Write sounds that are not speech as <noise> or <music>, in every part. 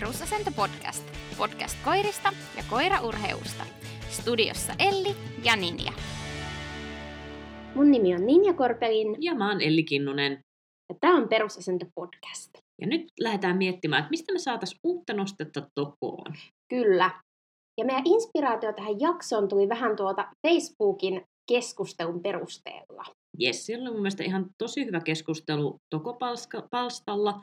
Perusasento podcast. Podcast koirista ja koiraurheusta. Studiossa Elli ja Ninja. Mun nimi on Ninja Korpelin Ja mä oon Elli Kinnunen. ja tämä on Perusasento podcast. Ja nyt lähdetään miettimään, että mistä me saataisiin uutta nostetta tokoon. Kyllä. Ja meidän inspiraatio tähän jaksoon tuli vähän tuota Facebookin keskustelun perusteella. Jes, siellä oli mun mielestä ihan tosi hyvä keskustelu Toko-palstalla,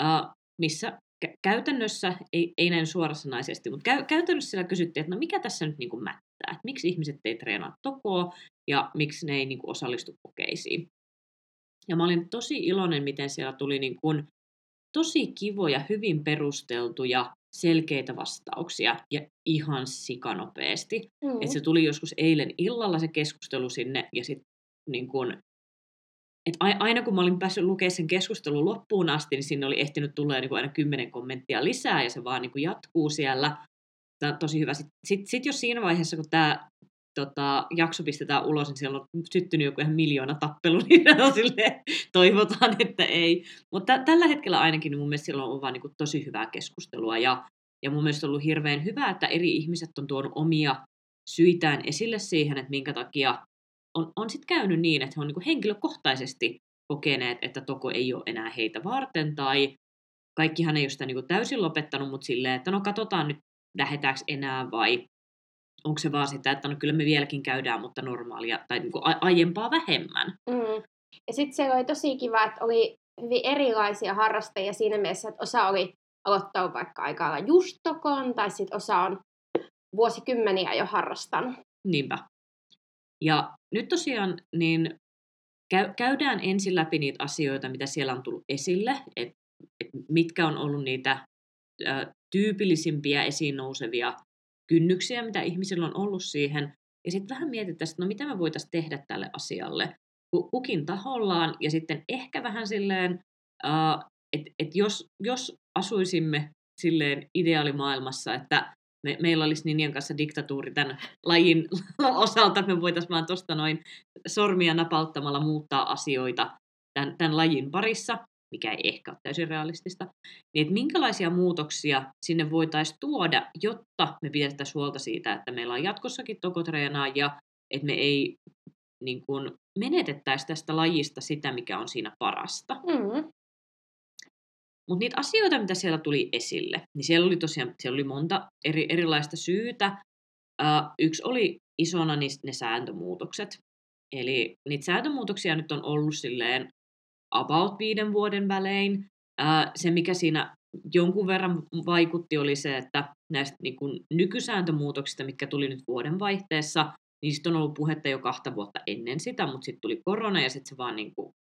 äh, missä käytännössä, ei, ei näin suorasanaisesti, mutta käy, käytännössä siellä kysyttiin, että no mikä tässä nyt niin kuin mättää, että miksi ihmiset ei treenaa tokoa ja miksi ne ei niin kuin osallistu kokeisiin. Ja mä olin tosi iloinen, miten siellä tuli niin kuin tosi kivoja, hyvin perusteltuja, selkeitä vastauksia ja ihan sikanopeasti. Mm. Et se tuli joskus eilen illalla se keskustelu sinne ja sitten niin kun, et aina kun mä olin päässyt lukemaan sen keskustelun loppuun asti, niin sinne oli ehtinyt tulla niin aina kymmenen kommenttia lisää ja se vaan niin jatkuu siellä. Tämä on tosi hyvä. Sitten sit, sit jos siinä vaiheessa, kun tämä tota, jakso pistetään ulos, niin siellä on syttynyt joku ihan miljoona tappelu, <laughs> niin on silleen, toivotaan, että ei. Mutta tällä hetkellä ainakin niin mun mielestä siellä on vaan niin kuin tosi hyvää keskustelua ja, ja mun mielestä on ollut hirveän hyvä, että eri ihmiset on tuonut omia syitään esille siihen, että minkä takia on, on sitten käynyt niin, että he on niin kuin henkilökohtaisesti kokeneet, että toko ei ole enää heitä varten, tai kaikkihan ei ole sitä niin kuin täysin lopettanut, mutta silleen, että no katsotaan nyt, lähdetäänkö enää, vai onko se vaan sitä, että no kyllä me vieläkin käydään, mutta normaalia, tai niin kuin a- aiempaa vähemmän. Mm. Ja sitten se oli tosi kiva, että oli hyvin erilaisia harrastajia siinä mielessä, että osa oli aloittanut vaikka aika lailla just tokon, tai sitten osa on vuosikymmeniä jo harrastanut. Niinpä. Ja nyt tosiaan niin käy, käydään ensin läpi niitä asioita, mitä siellä on tullut esille, että et mitkä on ollut niitä ä, tyypillisimpiä esiin nousevia kynnyksiä, mitä ihmisillä on ollut siihen. Ja sitten vähän mietitään, että no mitä me voitaisiin tehdä tälle asialle ku- kukin tahollaan. Ja sitten ehkä vähän silleen, että et jos, jos asuisimme silleen ideaalimaailmassa, että me, meillä olisi Ninjan kanssa diktatuuri tämän lajin <laughs> osalta, me voitaisiin vaan tuosta noin sormia napauttamalla muuttaa asioita tämän, tämän lajin parissa, mikä ei ehkä ole täysin realistista, niin että minkälaisia muutoksia sinne voitaisiin tuoda, jotta me pidettäisiin huolta siitä, että meillä on jatkossakin tokotreenaajia, että me ei niin kuin, menetettäisi tästä lajista sitä, mikä on siinä parasta. Mm. Mutta niitä asioita, mitä siellä tuli esille, niin siellä oli tosiaan siellä oli monta eri, erilaista syytä. Uh, yksi oli isona niin ne sääntömuutokset. Eli niitä sääntömuutoksia nyt on ollut silleen about viiden vuoden välein. Uh, se, mikä siinä jonkun verran vaikutti, oli se, että näistä niin kun, nykysääntömuutoksista, mitkä tuli nyt vuoden vaihteessa, niistä on ollut puhetta jo kahta vuotta ennen sitä, mutta sitten tuli korona ja sitten se vaan niin kuin,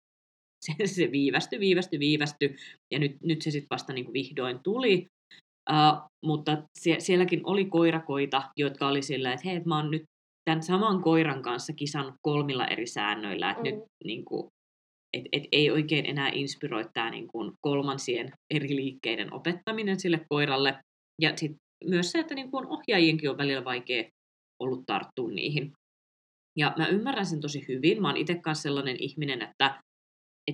se, se viivästyi, viivästyi, viivästyi, ja nyt, nyt se sitten vasta niin kuin vihdoin tuli. Uh, mutta sie, sielläkin oli koirakoita, jotka oli sillä, että hei, mä oon nyt tämän saman koiran kanssa kisannut kolmilla eri säännöillä, että mm. nyt niin kuin, et, et ei oikein enää inspiroi tämä niin kuin kolmansien eri liikkeiden opettaminen sille koiralle. Ja sitten myös se, että niin kuin ohjaajienkin on välillä vaikea ollut tarttua niihin. Ja mä ymmärrän sen tosi hyvin. Mä oon itse kanssa sellainen ihminen, että,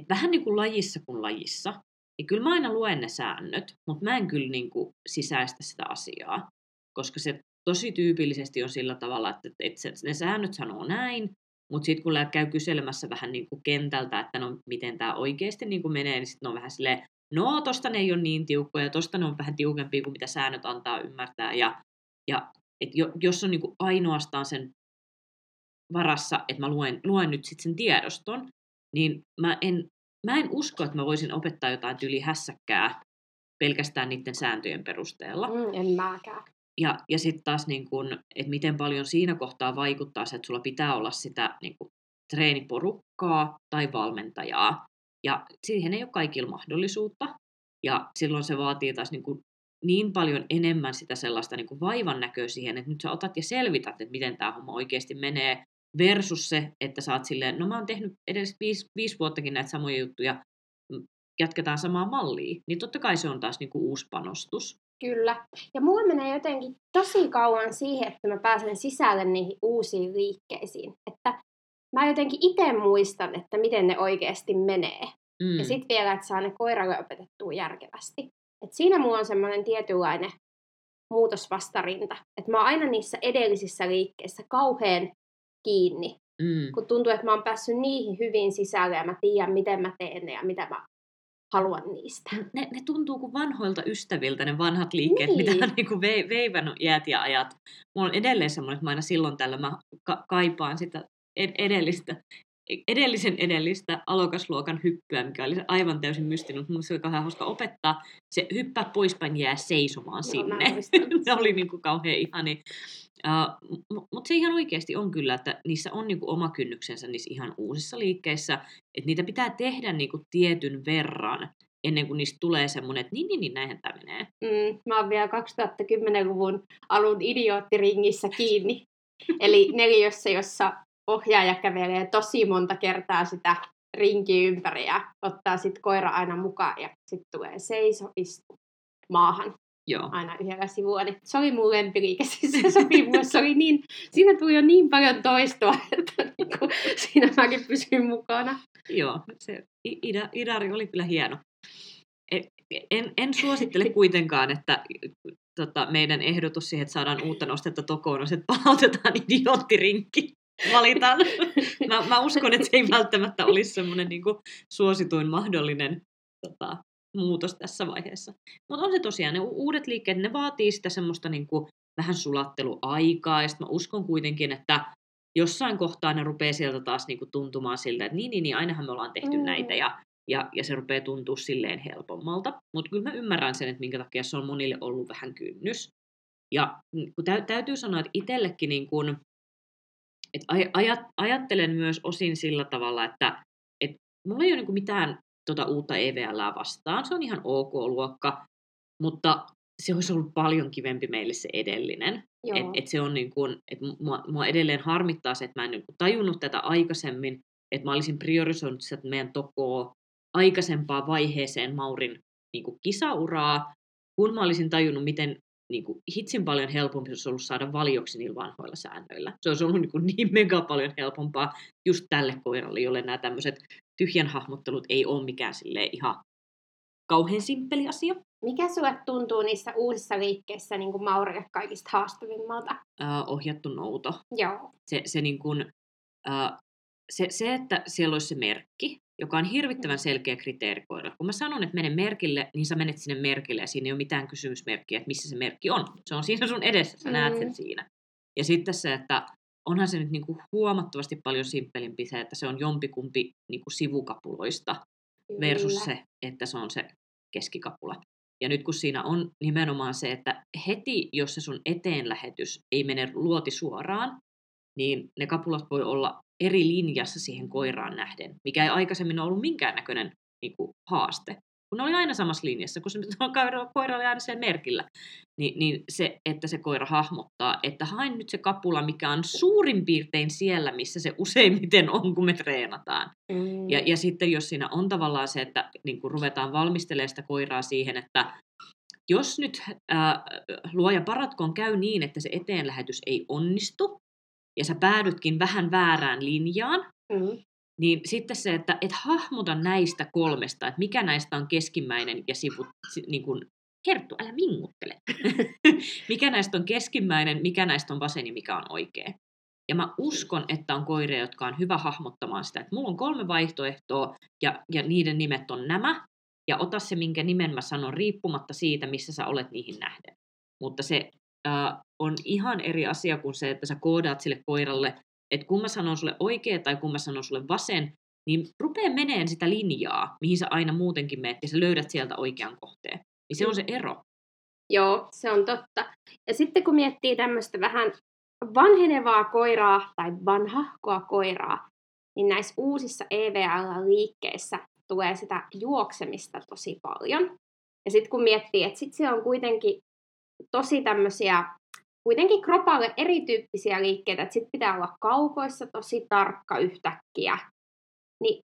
että vähän niin kuin lajissa kuin lajissa, niin kyllä mä aina luen ne säännöt, mutta mä en kyllä niin kuin sisäistä sitä asiaa. Koska se tosi tyypillisesti on sillä tavalla, että, että ne säännöt sanoo näin, mutta sitten kun käy kyselemässä vähän niin kuin kentältä, että no miten tämä oikeasti niin kuin menee, niin sitten on vähän silleen, no tosta ne ei ole niin tiukkoja, tosta ne on vähän tiukempia kuin mitä säännöt antaa ymmärtää. Ja, ja et jo, jos on niin kuin ainoastaan sen varassa, että mä luen, luen nyt sitten sen tiedoston, niin mä en, mä en usko, että mä voisin opettaa jotain tyli hässäkkää pelkästään niiden sääntöjen perusteella. Mm, en mäkään. Ja, ja sitten taas, niin kun, että miten paljon siinä kohtaa vaikuttaa se, että sulla pitää olla sitä niin kun, treeniporukkaa tai valmentajaa. Ja siihen ei ole kaikilla mahdollisuutta. Ja silloin se vaatii taas niin, kun, niin paljon enemmän sitä sellaista niin kun vaivan näköä siihen, että nyt sä otat ja selvität, että miten tämä homma oikeasti menee, versus se, että sä oot silleen, no mä oon tehnyt edes viisi, viisi vuottakin näitä samoja juttuja, jatketaan samaa mallia, niin totta kai se on taas niin kuin uusi panostus. Kyllä. Ja mulla menee jotenkin tosi kauan siihen, että mä pääsen sisälle niihin uusiin liikkeisiin. Että mä jotenkin itse muistan, että miten ne oikeasti menee. Mm. Ja sitten vielä, että saa ne koiralle opetettua järkevästi. Et siinä mulla on semmoinen tietynlainen muutosvastarinta. Että mä oon aina niissä edellisissä liikkeissä kauhean kiinni. Mm. Kun tuntuu, että mä oon päässyt niihin hyvin sisälle ja mä tiedän, miten mä teen ne ja mitä mä haluan niistä. Ne, ne tuntuu kuin vanhoilta ystäviltä, ne vanhat liikkeet, Niin. mitä on niin kuin vei, veivannut iät ja ajat. Mulla on edelleen semmoinen, että mä aina silloin tällä mä ka- kaipaan sitä ed- edellistä, edellisen edellistä alokasluokan hyppyä, mikä oli aivan täysin mystinen, mutta se oli kauhean hauska opettaa. Se hyppää poispäin jää seisomaan Joo, mä sinne. <laughs> se oli niin kuin kauhean ihani. Uh, mutta se ihan oikeasti on kyllä, että niissä on niinku oma kynnyksensä niissä ihan uusissa liikkeissä, että niitä pitää tehdä niinku tietyn verran ennen kuin niistä tulee semmoinen, että niin, niin, niin, näinhän tämä menee. Mm, mä oon vielä 2010-luvun alun idioottiringissä kiinni. Eli neliössä, jossa ohjaaja kävelee tosi monta kertaa sitä rinkiä ympäri ja ottaa sitten koira aina mukaan ja sitten tulee seiso, istu maahan Joo. aina yhdellä sivulla. Niin se oli mun lempiliike, <laughs> siis se sopii mulle. Se oli niin, siinä tuli jo niin paljon toistoa, <laughs> että niinku, siinä mäkin pysyin mukana. Joo, se Ida, Idari oli kyllä hieno. E- En, en suosittele <laughs> kuitenkaan, että tota, meidän ehdotus siihen, että saadaan uutta nostetta tokoon, on se, että palautetaan idioottiриnkki. Valitaan. <laughs> Mä, mä uskon, että se ei välttämättä olisi semmoinen niin suosituin mahdollinen tota, muutos tässä vaiheessa. Mutta on se tosiaan, ne uudet liikkeet, ne vaatii sitä semmoista niin kuin, vähän sulatteluaikaa, ja mä uskon kuitenkin, että jossain kohtaa ne rupeaa sieltä taas niin kuin, tuntumaan siltä, että niin, niin, niin, ainahan me ollaan tehty Mm. näitä, ja, ja, ja se rupeaa tuntua silleen helpommalta. Mutta kyllä mä ymmärrän sen, että minkä takia se on monille ollut vähän kynnys. Ja mm, kun täy, täytyy sanoa, että itsellekin niin kun, et aj, ajat, ajattelen myös osin sillä tavalla, että et mulla ei ole niin mitään tota uutta EVLää vastaan. Se on ihan ok luokka, mutta se olisi ollut paljon kivempi meille se edellinen. Joo. Et, et se on niin kuin, et mua, mua edelleen harmittaa se, että mä en niin kuin tajunnut tätä aikaisemmin, että mä olisin priorisoinut sitä meidän tokoa aikaisempaan vaiheeseen Maurin niin kuin kisauraa, kun mä olisin tajunnut, miten niin kuin, hitsin paljon helpompi olisi ollut saada valioksi niillä vanhoilla säännöillä. Se olisi ollut niin, kuin, niin mega paljon helpompaa just tälle koiralle, jolle nämä tämmöiset tyhjän hahmottelut ei ole mikään silleen ihan kauhean simppeli asia. Mikä sulle tuntuu niissä uusissa liikkeissä niin kuin Maurille kaikista haastavimmalta? Äh, ohjattu nouto. Joo. se, se, niin kuin, äh, se, se, että siellä olisi se merkki, joka on hirvittävän selkeä kriteeri koiralle. Kun mä sanon, että mene merkille, niin sä menet sinne merkille ja siinä ei ole mitään kysymysmerkkiä, että missä se merkki on. Se on siinä sun edessä, sä näet sen Mm. siinä. Ja sitten se, että onhan se nyt niin kuin huomattavasti paljon simppelimpi se, että se on jompikumpi niin kuin sivukapuloista versus Kyllä. se, että se on se keskikapula. Ja nyt kun siinä on nimenomaan se, että heti jos se sun eteenlähetys ei mene luoti suoraan, niin ne kapulat voi olla eri linjassa siihen koiraan nähden, mikä ei aikaisemmin ollut minkäännäköinen niin kuin, haaste. Kun ne oli aina samassa linjassa, kun se koira, koira oli aina sen merkillä, niin, niin se, että se koira hahmottaa, että hain nyt se kapula, mikä on suurin piirtein siellä, missä se useimmiten on, kun me treenataan. Mm. Ja, ja sitten jos siinä on tavallaan se, että niin kuin ruvetaan valmistelemaan sitä koiraa siihen, että jos nyt ää, luoja paratkoon käy niin, että se eteenlähetys ei onnistu, ja sä päädytkin vähän väärään linjaan, Mm. niin sitten se, että et hahmota näistä kolmesta, että mikä näistä on keskimmäinen ja sivu, si, niin kuin, Kerttu, älä vinguttele. <laughs> mikä näistä on keskimmäinen, mikä näistä on vasen ja mikä on oikea. Ja mä uskon, että on koiria, jotka on hyvä hahmottamaan sitä, että mulla on kolme vaihtoehtoa ja, ja niiden nimet on nämä. Ja ota se, minkä nimen mä sanon, riippumatta siitä, missä sä olet niihin nähden. Mutta se äh, on ihan eri asia kuin se, että sä koodaat sille koiralle, että kun mä sanon sulle oikea tai kun mä sanon sulle vasen, niin rupee meneen sitä linjaa, mihin sä aina muutenkin meet, ja sä löydät sieltä oikean kohteen. Niin se on se ero. Joo, se on totta. Ja sitten kun miettii tämmöistä vähän vanhenevaa koiraa tai vanhahkoa koiraa, niin näissä uusissa EVL-liikkeissä tulee sitä juoksemista tosi paljon. Ja sitten kun miettii, että sit se on kuitenkin tosi tämmöisiä, kuitenkin kropalle erityyppisiä liikkeitä, että sit pitää olla kaukoissa tosi tarkka yhtäkkiä, niin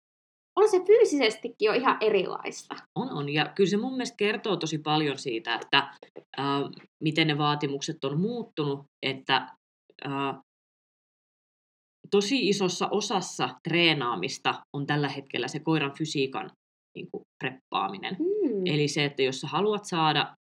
on se fyysisestikin jo ihan erilaista. On, on. Ja kyllä se mun mielestä kertoo tosi paljon siitä, että ää, miten ne vaatimukset on muuttunut, että ää, tosi isossa osassa treenaamista on tällä hetkellä se koiran fysiikan niin kuin, preppaaminen. Mm. Eli se, että jos sä haluat saada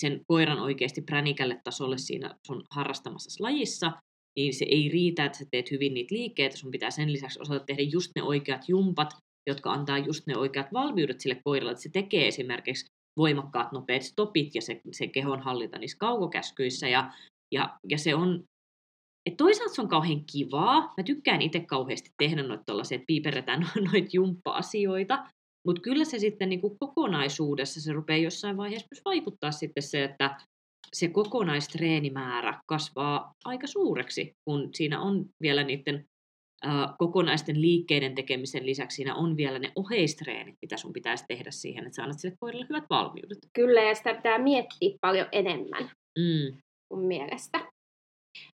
sen koiran oikeasti pränikälle tasolle siinä sun harrastamassa lajissa, niin se ei riitä, että sä teet hyvin niitä liikkeitä, sun pitää sen lisäksi osata tehdä just ne oikeat jumpat, jotka antaa just ne oikeat valmiudet sille koiralle, että se tekee esimerkiksi voimakkaat nopeat stopit ja se, se kehon hallinta niissä kaukokäskyissä ja, ja, ja se on et toisaalta se on kauhean kivaa. Mä tykkään itse kauheasti tehdä noita tuollaisia, että piiperretään <laughs> noita jumppa-asioita. Mutta kyllä se sitten niin kuin kokonaisuudessa se rupeaa jossain vaiheessa myös vaikuttaa sitten se, että se kokonaistreenimäärä kasvaa aika suureksi, kun siinä on vielä niiden kokonaisten liikkeiden tekemisen lisäksi siinä on vielä ne oheistreenit, mitä sun pitäisi tehdä siihen, että sä annat sille koiralle hyvät valmiudet. Kyllä, ja sitä pitää miettiä paljon enemmän Mm. mun mielestä.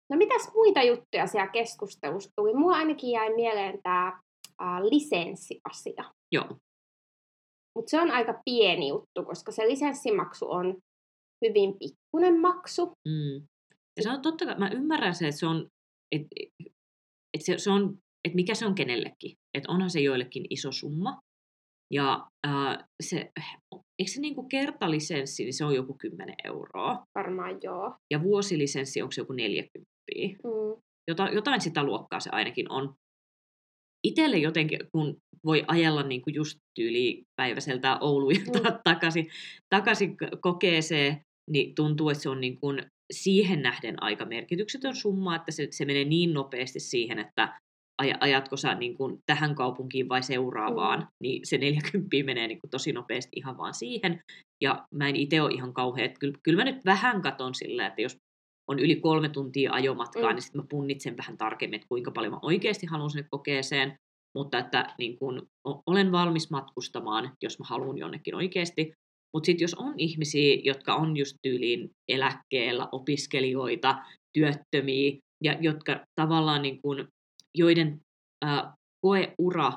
No mitäs muita juttuja siellä keskustelussa tuli? Mua ainakin jäi mieleen tämä lisenssiasia. Joo. Mutta se on aika pieni juttu, koska se lisenssimaksu on hyvin pikkunen maksu. Mm. Ja se on totta kai, mä ymmärrän se, että se on, että et se, se on, että mikä se on kenellekin. Että onhan se joillekin iso summa. Ja ää, se, eikö se niinku kertalisenssi, niin se on joku 10 euroa. Varmaan joo. Ja vuosilisenssi onko se joku 40. Mm. Jota, jotain sitä luokkaa se ainakin on. Itelle jotenkin, kun voi ajella niin kuin just tyyli päiväseltä Ouluun ja Mm. takaisin, takaisin kokeeseen, niin tuntuu, että se on niin kuin siihen nähden aika merkityksetön summa, että se, se menee niin nopeasti siihen, että aj- ajatko sä niin kuin tähän kaupunkiin vai seuraavaan, Mm. niin se 40 menee niin kuin tosi nopeasti ihan vaan siihen. Ja mä en itse ole ihan kauhean, että kyllä, kyllä mä nyt vähän katon sillä, että jos on yli kolme tuntia ajomatkaa, Mm. niin sitten mä punnitsen vähän tarkemmin, että kuinka paljon mä oikeasti haluan sinne kokeeseen, mutta että niin kun, olen valmis matkustamaan, jos mä haluan jonnekin oikeasti. Mutta sitten jos on ihmisiä, jotka on just tyyliin eläkkeellä, opiskelijoita, työttömiä, ja jotka tavallaan niin kun, joiden ää, koeura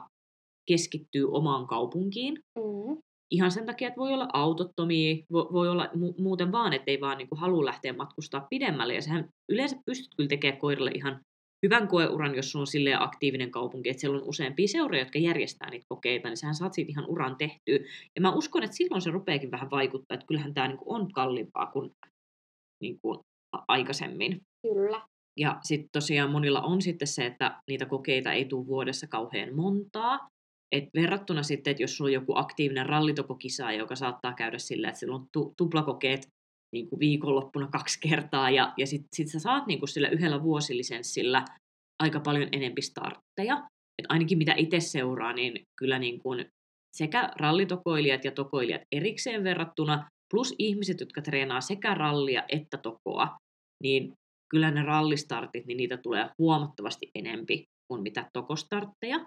keskittyy omaan kaupunkiin, Mm. Ihan sen takia, että voi olla autottomia, vo- voi olla mu- muuten vaan, että ei vaan niin kuin halua lähteä matkustaa pidemmälle. Ja sehän yleensä pystyt kyllä tekemään koiralle ihan hyvän koeuran, jos sulla on silleen aktiivinen kaupunki, että siellä on useampia seuroja, jotka järjestää niitä kokeita, niin sähän saat siitä ihan uran tehtyä. Ja mä uskon, että silloin se rupeakin vähän vaikuttaa, että kyllähän tämä niin on kalliimpaa kuin, niin kuin aikaisemmin. Kyllä. Ja sitten tosiaan monilla on sitten se, että niitä kokeita ei tule vuodessa kauhean montaa. Et verrattuna sitten, että jos sulla on joku aktiivinen rallitokokisa, joka saattaa käydä sillä, että sillä on tu- tuplakokeet niin kuin viikonloppuna kaksi kertaa, ja, ja sitten sit sä saat niin kuin sillä yhdellä vuosilisenssillä aika paljon enempi startteja. Et ainakin mitä itse seuraa, niin kyllä niin kuin sekä rallitokoilijat ja tokoilijat erikseen verrattuna, plus ihmiset, jotka treenaa sekä rallia että tokoa, niin kyllä ne rallistartit, niin niitä tulee huomattavasti enempi kuin mitä tokostartteja.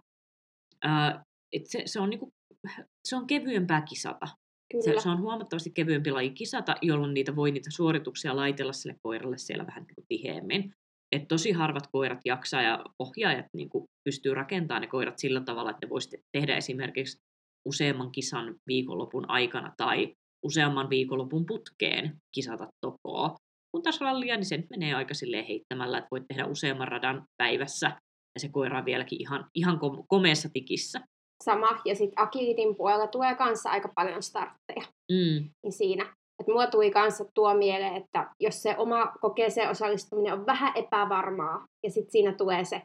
Et se, se, on niinku, <laughs> se on kevyempää kisata. Kyllä. Se, se on huomattavasti kevyempi laji kisata, jolloin niitä voi niitä suorituksia laitella sille koiralle siellä vähän niinku tiheemmin. Et tosi harvat koirat jaksaa ja ohjaajat niinku pystyy rakentamaan ne koirat sillä tavalla, että ne voisi tehdä esimerkiksi useamman kisan viikonlopun aikana tai useamman viikonlopun putkeen kisata tokoa. Kun taas rallia, niin se nyt menee aika silleen heittämällä, että voit tehdä useamman radan päivässä ja se koira on vieläkin ihan, ihan kom- komeassa tikissä. Sama. Ja sitten Akilitin puolella tulee kanssa aika paljon startteja. Mm, Niin siinä. Että mua tuli kanssa tuo mieleen, että jos se oma kokeeseen osallistuminen on vähän epävarmaa, ja sitten siinä tulee se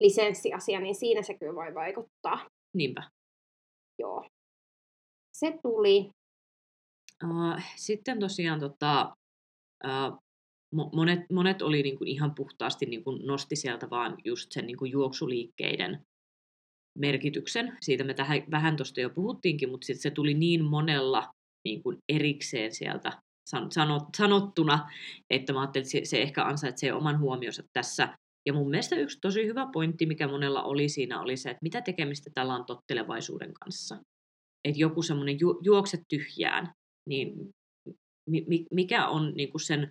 lisenssiasia, niin siinä se kyllä voi vaikuttaa. niinpä. Joo. Se tuli. Uh, sitten tosiaan tota, uh, mo- monet, monet oli niinku ihan puhtaasti niinku nosti sieltä vaan just sen niinku juoksuliikkeiden merkityksen. Siitä me tähän, vähän tuosta jo puhuttiinkin, mutta sit se tuli niin monella niin kuin erikseen sieltä san- sanot, sanottuna, että mä ajattelin, että se, se ehkä ansaitsee oman huomionsa tässä. Ja mun mielestä yksi tosi hyvä pointti, mikä monella oli siinä, oli se, että mitä tekemistä tällä on tottelevaisuuden kanssa. Että joku semmoinen ju, juokse tyhjään, niin mi, mi, mikä on niin kuin sen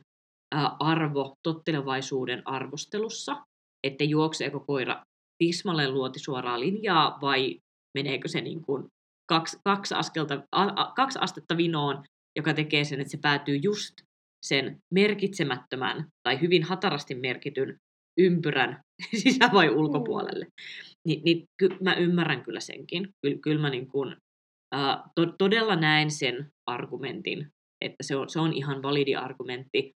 arvo tottelevaisuuden arvostelussa, että juokseeko koira tismalleen luoti suoraa linjaa vai meneekö se niin kuin kaksi, kaksi, askelta, a, a, kaksi astetta vinoon, joka tekee sen, että se päätyy just sen merkitsemättömän tai hyvin hatarasti merkityn ympyrän <laughs> sisä- vai ulkopuolelle. Ni, niin ky, mä ymmärrän kyllä senkin. Kyllä, kyllä mä niin kuin, ää, to, todella näen sen argumentin, että se on, se on ihan validi argumentti.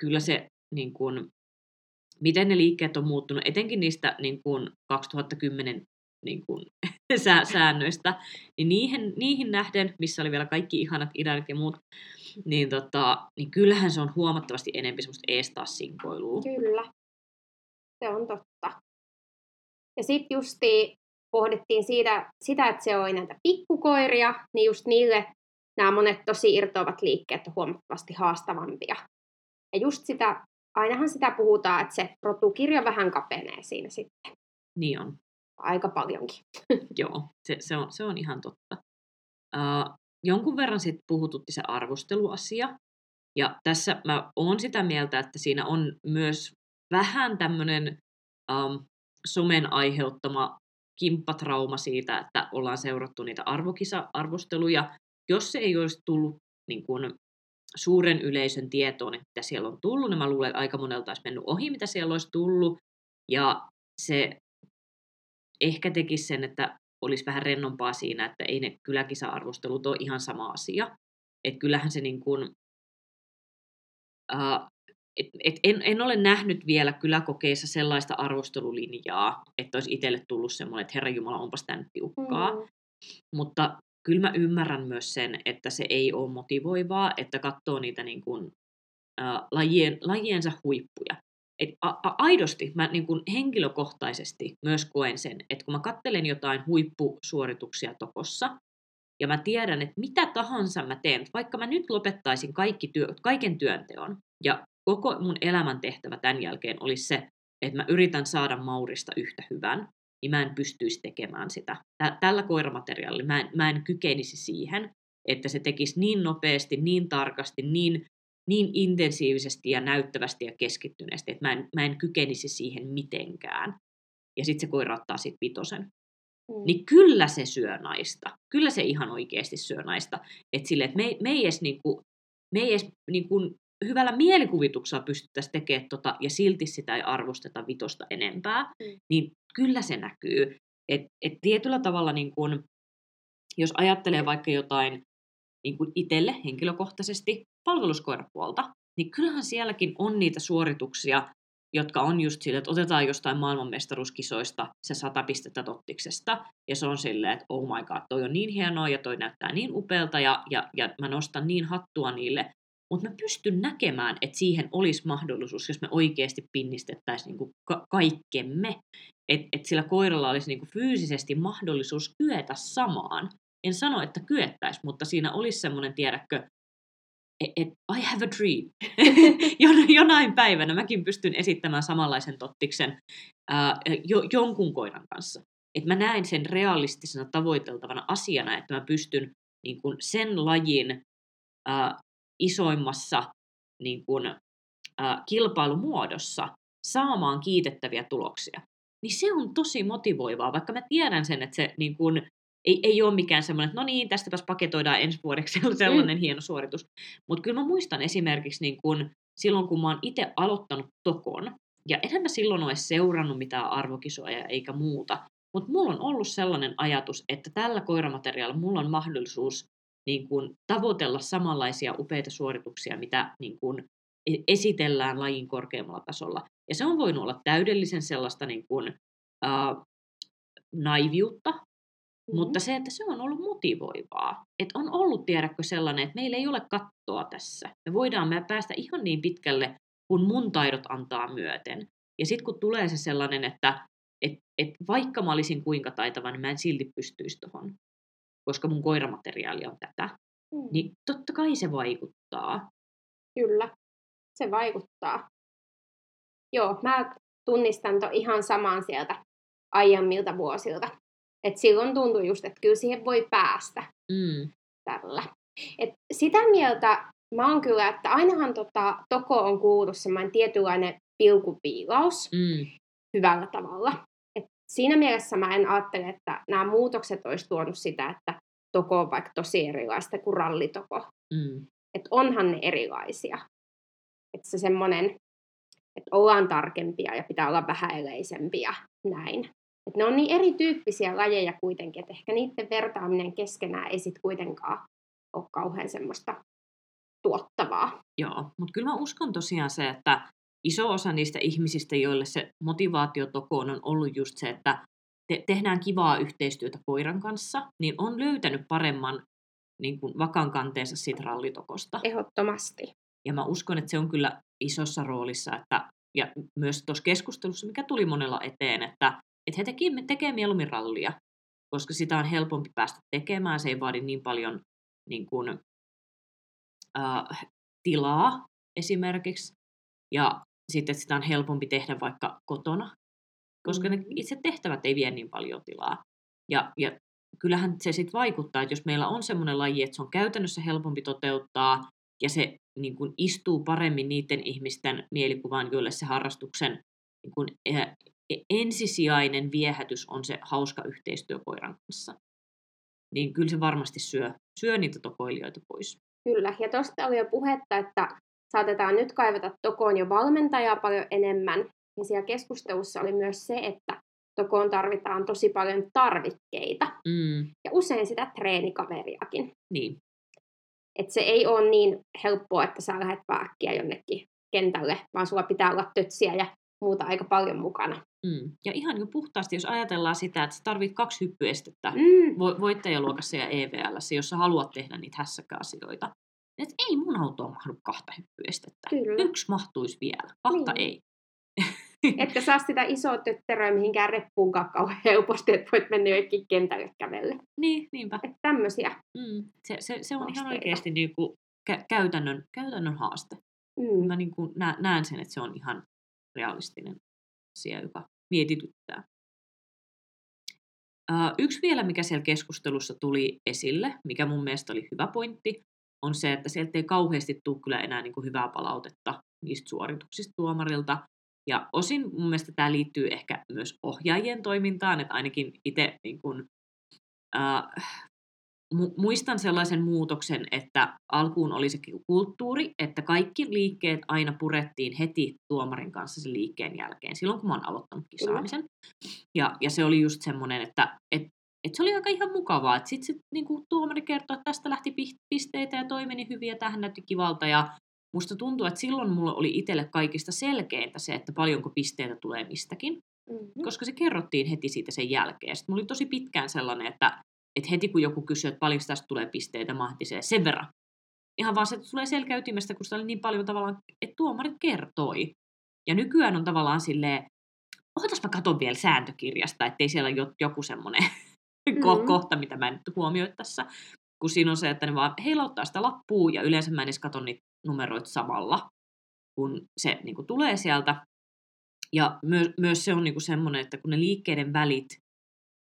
Kyllä se, niin kuin, miten ne liikkeet on muuttunut, etenkin niistä niin kuin 2010 niin kuin, <laughs> säännöistä, niin niihin, niihin nähden, missä oli vielä kaikki ihanat idealit ja muut, niin, tota, niin kyllähän se on huomattavasti enemmän semmoista eestassinkoilua. Kyllä, se on totta. Ja sitten justi pohdittiin siitä, sitä, että se on näitä pikkukoiria, niin just niille nämä monet tosi irtoavat liikkeet on huomattavasti haastavampia. Ja just sitä, ainahan sitä puhutaan, että se rotukirja vähän kapenee siinä sitten. Niin on. Aika paljonkin. <laughs> Joo, se, se, on, se on ihan totta. Uh, jonkun verran sitten puhututti se arvosteluasia. Ja tässä mä oon sitä mieltä, että siinä on myös vähän tämmöinen um, somen aiheuttama kimppatrauma siitä, että ollaan seurattu niitä arvokisa-arvosteluja. Jos se ei olisi tullut niin kuin, suuren yleisön tietoon, että mitä siellä on tullut, niin mä luulen, että aika monelta olisi mennyt ohi, mitä siellä olisi tullut. Ja se ehkä tekisi sen, että olisi vähän rennompaa siinä, että ei ne kyläkisa-arvostelut ole ihan sama asia. Että kyllähän se niin kuin, uh, et, et en, en ole nähnyt vielä kyläkokeissa sellaista arvostelulinjaa, että olisi itselle tullut semmoinen, että Herra Jumala, onpas tämä nyt tiukkaa. Mm. Mutta kyllä mä ymmärrän myös sen, että se ei ole motivoivaa, että katsoo niitä niin kuin, uh, lajien, lajiensa huippuja. Et a, a, aidosti mä niin kuin henkilökohtaisesti myös koen sen, että kun mä kattelen jotain huippusuorituksia tokossa, ja mä tiedän, että mitä tahansa mä teen, vaikka mä nyt lopettaisin kaikki työ, kaiken työnteon, ja koko mun elämän tehtävä tämän jälkeen olisi se, että mä yritän saada Maurista yhtä hyvän, niin mä en pystyisi tekemään sitä. Tällä koiramateriaalilla mä en, mä en kykenisi siihen, että se tekisi niin nopeasti, niin tarkasti, niin, niin intensiivisesti ja näyttävästi ja keskittyneesti, että mä en, mä en kykenisi siihen mitenkään. Ja sitten se koira ottaa siitä vitosen. Mm. Niin kyllä se syö naista. Kyllä se ihan oikeasti syö naista. Että sille, että me, me ei edes, niinku, me ei edes niinku, hyvällä mielikuvituksella pystyttäisiin tekemään tota, ja silti sitä ei arvosteta vitosta enempää, mm. niin kyllä se näkyy. Et, et tietyllä tavalla, niin kun, jos ajattelee vaikka jotain niin kun itselle henkilökohtaisesti palveluskoirapuolta, niin kyllähän sielläkin on niitä suorituksia, jotka on just sille, että otetaan jostain maailmanmestaruuskisoista se sata pistettä tottiksesta, ja se on silleen, että oh my god, toi on niin hienoa, ja toi näyttää niin upealta, ja, ja, ja mä nostan niin hattua niille, mutta mä pystyn näkemään, että siihen olisi mahdollisuus, jos me oikeasti pinnistettäisiin niin ka- kaikkemme. Että et sillä koiralla olisi niin kuin fyysisesti mahdollisuus kyetä samaan. En sano, että kyettäisi, mutta siinä olisi semmoinen, tiedäkö, että et, I have a dream. <laughs> Jonain päivänä mäkin pystyn esittämään samanlaisen tottiksen ää, jo, jonkun koiran kanssa. Että mä näen sen realistisena tavoiteltavana asiana, että mä pystyn niin kuin sen lajin ää, isoimmassa niin kuin, ä, kilpailumuodossa saamaan kiitettäviä tuloksia. Niin se on tosi motivoivaa, vaikka mä tiedän sen, että se niin kuin, ei, ei ole mikään semmoinen, että no niin, tästäpäs paketoidaan ensi vuodeksi <laughs> sellainen mm. hieno suoritus. Mutta kyllä mä muistan esimerkiksi niin kun, silloin, kun mä oon itse aloittanut Tokon, ja enhän mä silloin ole seurannut mitään arvokisoja eikä muuta, mutta mulla on ollut sellainen ajatus, että tällä koiramateriaalilla mulla on mahdollisuus niin kuin, tavoitella samanlaisia upeita suorituksia, mitä niin kuin, e-, esitellään lajin korkeammalla tasolla. Ja se on voinut olla täydellisen sellaista niin kuin, uh, naiviutta, mm-hmm. mutta se, että se on ollut motivoivaa. Että on ollut, tiedäkö, sellainen, että meillä ei ole kattoa tässä. Me voidaan me päästä ihan niin pitkälle, kun mun taidot antaa myöten. Ja sitten kun tulee se sellainen, että et, et vaikka mä olisin kuinka taitava, niin mä en silti pystyisi tuohon koska mun koiramateriaali on tätä, mm. niin totta kai se vaikuttaa. Kyllä, se vaikuttaa. Joo, mä tunnistan to ihan samaan sieltä aiemmilta vuosilta. Et silloin tuntui just, että kyllä siihen voi päästä mm. tällä. Et sitä mieltä mä oon kyllä, että ainahan tota, Toko on kuullut semmoinen tietynlainen pilkupiilaus mm. hyvällä tavalla siinä mielessä mä en ajattele, että nämä muutokset olisi tuonut sitä, että toko on vaikka tosi erilaista kuin rallitoko. Mm. Että onhan ne erilaisia. Että se semmoinen, että ollaan tarkempia ja pitää olla vähäileisempiä, näin. Että ne on niin erityyppisiä lajeja kuitenkin, että ehkä niiden vertaaminen keskenään ei sitten kuitenkaan ole kauhean semmoista tuottavaa. Joo, mutta kyllä mä uskon tosiaan se, että iso osa niistä ihmisistä, joille se motivaatio tokoon on ollut just se, että te- tehdään kivaa yhteistyötä koiran kanssa, niin on löytänyt paremman niin kuin vakan kanteensa siitä rallitokosta. Ehdottomasti. Ja mä uskon, että se on kyllä isossa roolissa, että, ja myös tuossa keskustelussa, mikä tuli monella eteen, että, että he teki, tekee mieluummin rallia, koska sitä on helpompi päästä tekemään, se ei vaadi niin paljon niin kuin, äh, tilaa esimerkiksi, ja sitten sitä on helpompi tehdä vaikka kotona, koska ne itse tehtävät ei vie niin paljon tilaa. Ja, ja kyllähän se sitten vaikuttaa, että jos meillä on semmoinen laji, että se on käytännössä helpompi toteuttaa, ja se niin kuin, istuu paremmin niiden ihmisten mielikuvaan, joille se harrastuksen niin kuin, ensisijainen viehätys on se hauska yhteistyö koiran kanssa. Niin kyllä se varmasti syö, syö niitä tokoilijoita pois. Kyllä, ja tuosta oli jo puhetta, että saatetaan nyt kaivata tokoon jo valmentajaa paljon enemmän. Ja siellä keskustelussa oli myös se, että tokoon tarvitaan tosi paljon tarvikkeita. Mm, Ja usein sitä treenikaveriakin. niin, Et se ei ole niin helppoa, että sä lähdet pääkkiä jonnekin kentälle, vaan sulla pitää olla tötsiä ja muuta aika paljon mukana. mm. Ja ihan niin puhtaasti, jos ajatellaan sitä, että sä tarvit kaksi hyppyestettä Mm, vo- voittajaluokassa ja EVL, jos sä haluat tehdä niitä hässäkkäasioita, että ei mun autoon mahdu kahta hyppyestettä. kyllä. Yksi mahtuisi vielä, kahta Niin. ei. <laughs> <laughs> Etkä saa sitä isoa tötteröä mihinkään reppuunkaan kauhean helposti, että voit mennä jokin kentälle kävelle. Niin, niinpä. Että tämmöisiä. Mm. Se, se, se on ihan Haasteita. oikeasti niin kuin kä- käytännön, käytännön haaste. Mm. Mä niin kuin nä- näen sen, että se on ihan realistinen asia, joka mietityttää. Uh, yksi vielä, mikä siellä keskustelussa tuli esille, mikä mun mielestä oli hyvä pointti, on se, että sieltä ei kauheasti tule kyllä enää niin kuin hyvää palautetta niistä suorituksista tuomarilta. Ja osin mun mielestä tämä liittyy ehkä myös ohjaajien toimintaan, että ainakin itse niin kuin, uh, mu- muistan sellaisen muutoksen, että alkuun oli se kulttuuri, että kaikki liikkeet aina purettiin heti tuomarin kanssa sen liikkeen jälkeen, silloin kun mä oon aloittanut kisaamisen. Ja, ja se oli just semmoinen, että et, et se oli aika ihan mukavaa, että sitten niin tuomari kertoi, että tästä lähti pi- pisteitä ja toi meni hyvin ja tähän näytti kivalta ja musta tuntuu, että silloin mulla oli itselle kaikista selkeintä se, että paljonko pisteitä tulee mistäkin Mm-hmm. koska se kerrottiin heti siitä sen jälkeen. Sitten mulla oli tosi pitkään sellainen, että, että heti kun joku kysyi, että paljonko tästä tulee pisteitä, mä se, sen verran. Ihan vaan se että tulee selkäytimestä, kun sitä oli niin paljon tavallaan, että tuomarit kertoi. Ja nykyään on tavallaan silleen, otas mä katon vielä sääntökirjasta, ettei siellä ole jo- joku semmoinen <laughs> ko- Mm. kohta, mitä mä en nyt huomioi tässä. Kun siinä on se, että ne vaan heilauttaa sitä lappua ja yleensä mä en edes katso niitä numeroita samalla, kun se niin kuin tulee sieltä. Ja myös, myös se on niin kuin semmoinen, että kun ne liikkeiden välit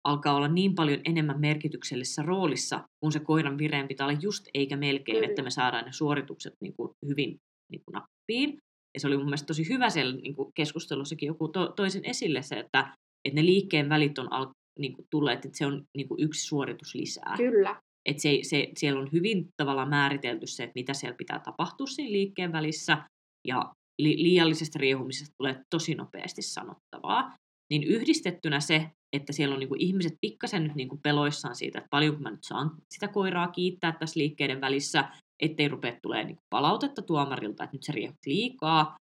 alkaa olla niin paljon enemmän merkityksellisessä roolissa, kun se koiran vireen pitää olla just eikä melkein, Kyllä. että me saadaan ne suoritukset niin kuin hyvin niin kuin nappiin. Ja se oli mun mielestä tosi hyvä siellä niin kuin keskustelussakin joku to, toisen esille se, että, että ne liikkeen välit on al, niin kuin tulleet, että se on niin kuin yksi suoritus lisää. Kyllä. Että se, se, siellä on hyvin tavallaan määritelty se, että mitä siellä pitää tapahtua siinä liikkeen välissä, ja li, liiallisesta riehumisesta tulee tosi nopeasti sanottavaa. Niin yhdistettynä se, että siellä on niinku ihmiset pikkasen nyt niinku peloissaan siitä, että paljonko mä nyt saan sitä koiraa kiittää tässä liikkeiden välissä, ettei rupea tulee niinku palautetta tuomarilta, että nyt se riehut liikaa.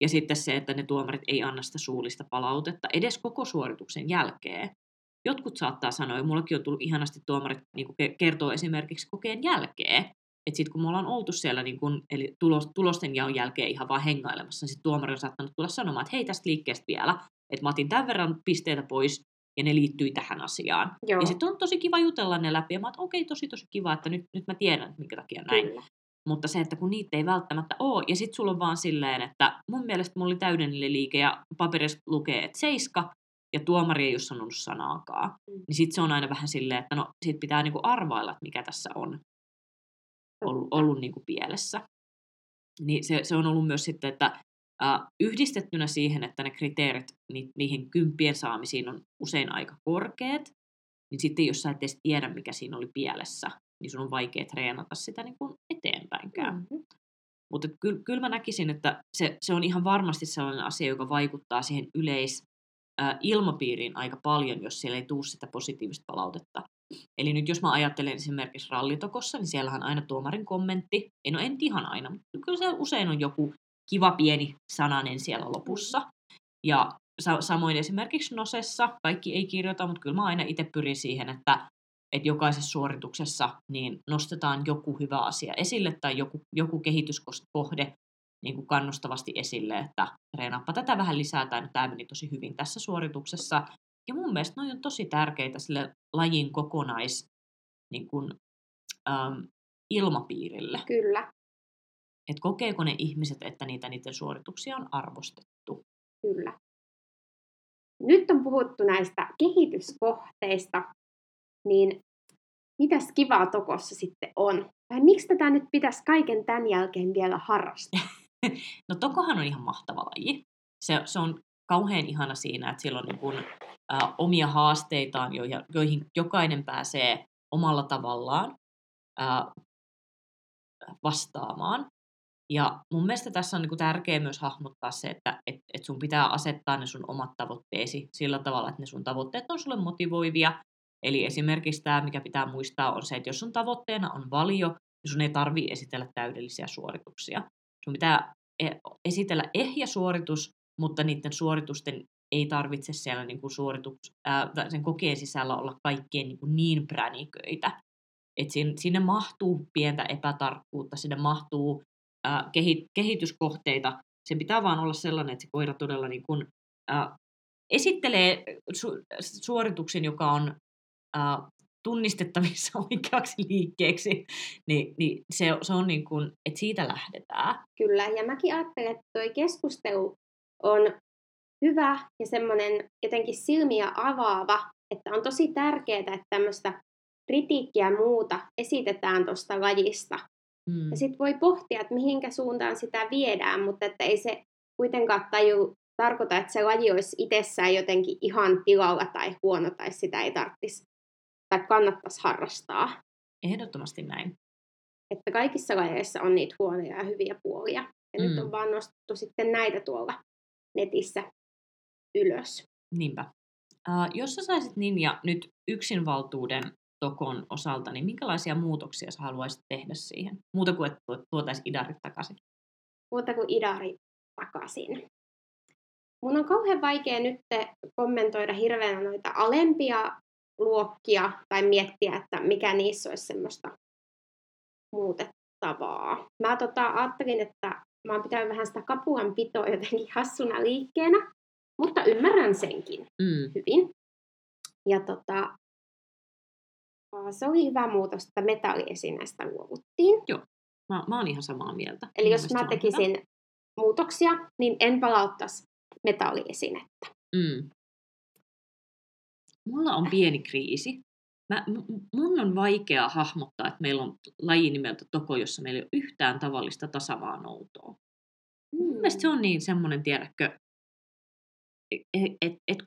Ja sitten se, että ne tuomarit ei anna sitä suullista palautetta edes koko suorituksen jälkeen. Jotkut saattaa sanoa, ja mullakin on tullut ihanasti tuomarit niin kertoo esimerkiksi kokeen jälkeen, että sitten kun me ollaan oltu siellä niin kun, eli tulos, tulosten jaon jälkeen ihan vaan hengailemassa, niin sitten tuomari on saattanut tulla sanomaan, että hei tästä liikkeestä vielä, että mä otin tämän verran pisteitä pois, ja ne liittyi tähän asiaan. Joo. Ja sitten on tosi kiva jutella ne läpi, ja mä okei, tosi tosi kiva, että nyt, nyt mä tiedän, minkä takia näin. Kyllä. Mutta se, että kun niitä ei välttämättä ole, ja sitten sulla on vaan silleen, että mun mielestä mulla oli täydellinen liike, ja paperissa lukee, että seiska, ja tuomari ei ole sanonut sanaakaan. Mm. Niin sitten se on aina vähän silleen, että no siitä pitää niinku arvailla, että mikä tässä on ollut, ollut niinku pielessä. Niin se, se on ollut myös sitten, että äh, yhdistettynä siihen, että ne kriteerit ni, niihin kymppien saamisiin on usein aika korkeat, niin sitten jos sä et edes tiedä, mikä siinä oli pielessä, niin sun on vaikea treenata sitä niin kuin eteenpäinkään. Mm. Mm-hmm. Mutta kyllä, kyllä mä näkisin, että se, se on ihan varmasti sellainen asia, joka vaikuttaa siihen yleis, ilmapiiriin aika paljon, jos siellä ei tule sitä positiivista palautetta. Eli nyt jos mä ajattelen esimerkiksi rallitokossa, niin siellähän aina tuomarin kommentti, ei no en ihan aina, mutta kyllä se usein on joku kiva pieni sananen siellä lopussa. Ja sa- samoin esimerkiksi Nosessa, kaikki ei kirjoita, mutta kyllä mä aina itse pyrin siihen, että, että jokaisessa suorituksessa niin nostetaan joku hyvä asia esille tai joku, joku kehityskohde niin kuin kannustavasti esille, että treenaappa tätä vähän lisää tai tämä meni tosi hyvin tässä suorituksessa. Ja mun mielestä ne on tosi tärkeitä sille lajin kokonais niin kuin, ähm, ilmapiirille. Kyllä, Että kokeeko ne ihmiset, että niitä niiden suorituksia on arvostettu. kyllä. Nyt on puhuttu näistä kehityskohteista, niin mitäs kivaa Tokossa sitten on? Tai miksi tätä nyt pitäisi kaiken tämän jälkeen vielä harrastaa? <laughs> <laughs> No Tokohan on ihan mahtava laji. Se, se on kauhean ihana siinä, että sillä on niin kuin, ä, omia haasteitaan, joihin, joihin jokainen pääsee omalla tavallaan ä, vastaamaan. Ja mun mielestä tässä on niin kuin tärkeää myös hahmottaa se, että et, et sun pitää asettaa ne sun omat tavoitteesi sillä tavalla, että ne sun tavoitteet on sulle motivoivia. Eli esimerkiksi tämä, mikä pitää muistaa, on se, että jos sun tavoitteena on valio, niin sun ei tarvii esitellä täydellisiä suorituksia. Sun pitää e- esitellä ehjä suoritus, mutta niiden suoritusten ei tarvitse siellä niin kuin suoritus, ää, sen kokeen sisällä olla kaikkien niin, kuin niin präniköitä. Et sinne, sinne mahtuu pientä epätarkkuutta, sinne mahtuu ää, kehi, kehityskohteita. Sen pitää vaan olla sellainen, että se koira todella niin kuin, ää, esittelee su, suorituksen, joka on ää, tunnistettavissa <laughs> oikeaksi liikkeeksi, niin, niin se, se on niin kuin, että siitä lähdetään. Kyllä, ja mäkin ajattelen, että toi keskustelu on hyvä ja semmoinen jotenkin silmiä avaava, että on tosi tärkeää, että tämmöistä kritiikkiä ja muuta esitetään tuosta lajista. Mm. Ja sitten voi pohtia, että mihinkä suuntaan sitä viedään, mutta että ei se kuitenkaan taju, tarkoita, että se laji olisi itsessään jotenkin ihan tilalla tai huono tai sitä ei tarvitsisi tai kannattaisi harrastaa. Ehdottomasti näin. Että kaikissa lajeissa on niitä huonoja ja hyviä puolia. Ja mm. nyt on vaan nostettu sitten näitä tuolla netissä ylös. Niinpä. Uh, jos sä saisit Ninja nyt yksinvaltuuden Tokon osalta, niin minkälaisia muutoksia sä haluaisit tehdä siihen? Muuta kuin, että tuo- tuotaisiin idarit takaisin. Muuta kuin idari takaisin. Mun on kauhean vaikea nyt kommentoida hirveänä noita alempia luokkia tai miettiä, että mikä niissä olisi semmoista muutettavaa. Mä tota, ajattelin, että mä oon pitänyt vähän sitä kapulan pitoa jotenkin hassuna liikkeenä, mutta ymmärrän senkin Mm. hyvin. Ja tota, se oli hyvä muutos, että metalliesineestä luovuttiin. Mä, mä oon ihan samaa mieltä. Eli jos mä tekisin muutoksia, niin en palauttaisi metalliesinettä. hyvä. Mm. Mulla on pieni kriisi. Mä, mun on vaikea hahmottaa, että meillä on laji nimeltä Toko, jossa meillä ei ole yhtään tavallista tasamaanoutoa. Mun mielestä se on niin semmoinen, tiedätkö, että et, et,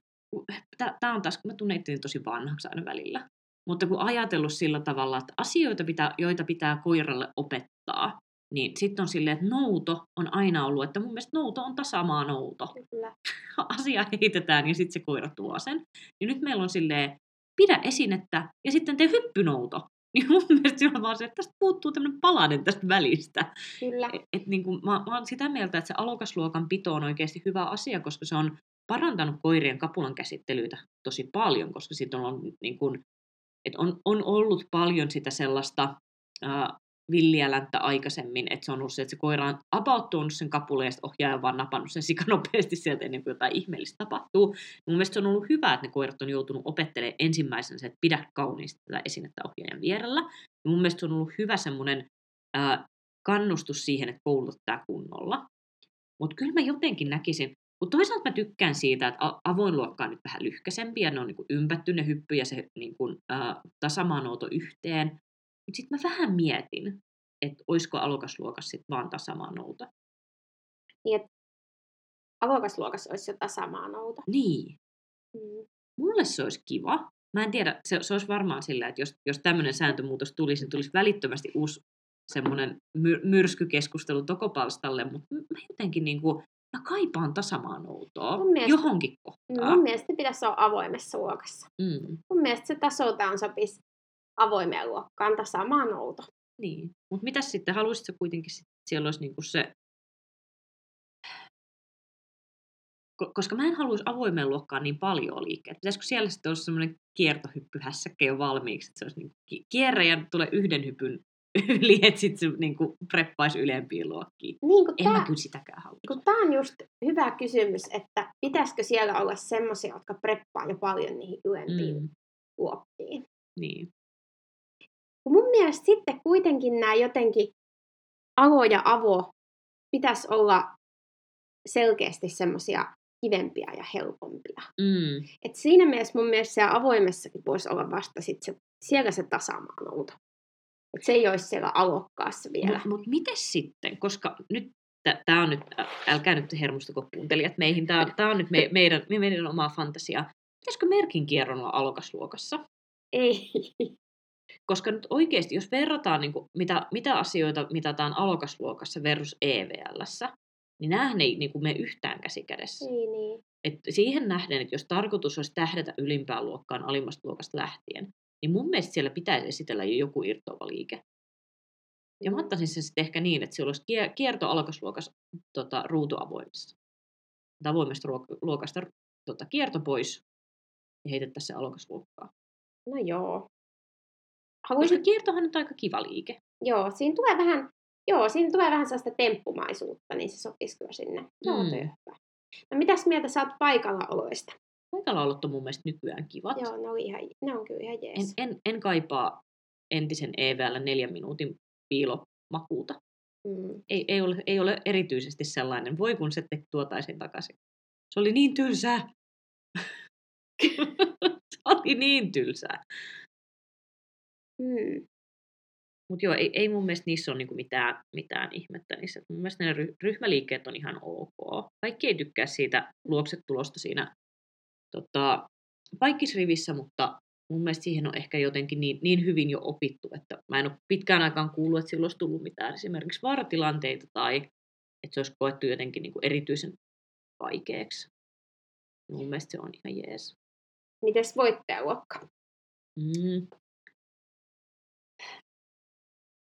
tämä on taas, kun mä tunnen itteni tosi vanhaksi aina välillä, mutta kun ajatellut sillä tavalla, että asioita, pitää, joita pitää koiralle opettaa, niin sitten on silleen, että nouto on aina ollut, että mun mielestä nouto on tasamaa nouto. Kyllä. <laughs> Asia heitetään ja sitten se koira tuo sen. Niin nyt meillä on silleen, pidä esinettä ja sitten tee hyppynouto. <laughs> Niin mun mielestä on vaan se, että tästä puuttuu tämmöinen palanen tästä välistä. Kyllä. Et, et niin kuin, mä, mä oon sitä mieltä, että se alokasluokan pito on oikeasti hyvä asia, koska se on parantanut koirien kapulan käsittelyitä tosi paljon, koska siitä on, niin kuin, et on, on ollut paljon sitä sellaista ää, villiä länttä aikaisemmin, että se on ollut se, että se koira on about tuonut sen kapuleen ja ohjaaja on vaan napannut sen sikanopeasti sieltä ennen kuin jotain ihmeellistä tapahtuu. Mun mielestä se on ollut hyvä, että ne koirat on joutunut opettelemaan ensimmäisen se, että pidä kauniisti tätä esinettä ohjaajan vierellä. Ja mun mielestä se on ollut hyvä semmoinen ää, kannustus siihen, että koulutat tämä kunnolla. Mutta kyllä mä jotenkin näkisin, mutta toisaalta mä tykkään siitä, että avoin luokka on nyt vähän lyhkäsempi ja ne on niinku ympätty ne hyppy ja se niinku, ää, tasamaanouto yhteen. Mutta sitten mä vähän mietin, että olisiko alokasluokassa sitten vaan tasamaanouto. Niin, että avokasluokassa olisi jo tasamaanouto. Niin, Mm. mulle se olisi kiva. Mä en tiedä, se, se olisi varmaan sillä, että jos, jos tämmöinen sääntömuutos tulisi, niin tulisi välittömästi uusi semmoinen myr- myrskykeskustelu Tokopalstalle, mutta mä jotenkin niinku, mä kaipaan tasamaanoutoa Mun mielestä- johonkin kohtaan. Mun mielestä pitäisi olla avoimessa luokassa. Mm. Mun mielestä se tasoltaan sopisi avoimeen luokkaan tasaamaan outo. Niin. Mutta mitä sitten, haluaisitko kuitenkin, sit, että siellä olisi niinku se... Ko- Koska mä en haluaisi avoimeen luokkaan niin paljon liikkeet. Pitäisikö siellä sitten olla semmoinen kiertohyppyhässäkkä jo valmiiksi, että se olisi niinku ki- kierre ja tulee yhden hypyn <laughs> yli, että sitten se niinku preppaisi ylempiin luokkiin. Niin En tää, mä kyllä sitäkään halua. kun tää on just hyvä kysymys, että pitäisikö siellä olla semmoisia, jotka preppaa jo paljon niihin ylempiin Mm, luokkiin. niin. Kun mun mielestä sitten kuitenkin nämä jotenkin avo ja avo pitäisi olla selkeästi semmoisia kivempiä ja helpompia. Mm, Et siinä mielessä mun mielestä siellä avoimessakin voisi olla vasta sit se, siellä se tasaamaan outo. Et se ei olisi siellä alokkaassa vielä. Mutta mut miten sitten, koska nyt tämä on nyt, älkää nyt hermostuko kuuntelijat meihin, tämä on, tää on nyt me, <laughs> meidän, me- meidän omaa fantasiaa. Pitäisikö merkin kierron olla alokasluokassa? Ei. Koska nyt oikeasti, jos verrataan, niin kuin, mitä, mitä asioita mitataan alokasluokassa versus EVLssä, niin näähän ei niin kuin, mene yhtään käsi kädessä. Ei niin. Et siihen nähden, että jos tarkoitus olisi tähdätä ylimpään luokkaan alimmasta luokasta lähtien, niin mun mielestä siellä pitäisi esitellä jo joku irtoava liike. Ja mä ottaisin sen sitten ehkä niin, että siellä olisi kie- kierto alkosluokassa tota, ruutu avoimessa. Avoimesta luokasta tota, kierto pois ja heitettäisiin se alkosluokkaan. No joo. Koska Haluaisin, kiertohan on aika kiva liike. joo, siinä tulee vähän, joo, siinä tulee vähän sellaista temppumaisuutta, niin se sopisi kyllä sinne. Joo, Mm. on hyvä. No mitäs mieltä sä oot paikallaoloista? Paikallaolot on mun mielestä nykyään kivat. Joo, ne, oli ihan, ne on kyllä ihan En, jees. en, en kaipaa entisen EVL neljän minuutin piilomakuuta. Mm. Ei, ei, ole, ei ole erityisesti sellainen. Voi kun se te- tuotaisiin takaisin. Se oli niin tylsää. <laughs> se oli niin tylsää. Mm. Mutta joo, ei, ei mun mielestä niissä ole niinku mitään, mitään ihmettä niissä. Mun mielestä ne ry- ryhmäliikkeet on ihan ok. Kaikki ei tykkää siitä luoksetulosta siinä tota, paikkisrivissä, mutta mun mielestä siihen on ehkä jotenkin niin, niin hyvin jo opittu, että mä en ole pitkään aikaan kuullut, että sillä olisi tullut mitään esimerkiksi vaaratilanteita tai että se olisi koettu jotenkin niinku erityisen vaikeaksi. Mun mielestä se on ihan jees. Mites voittajaluokka? Mm.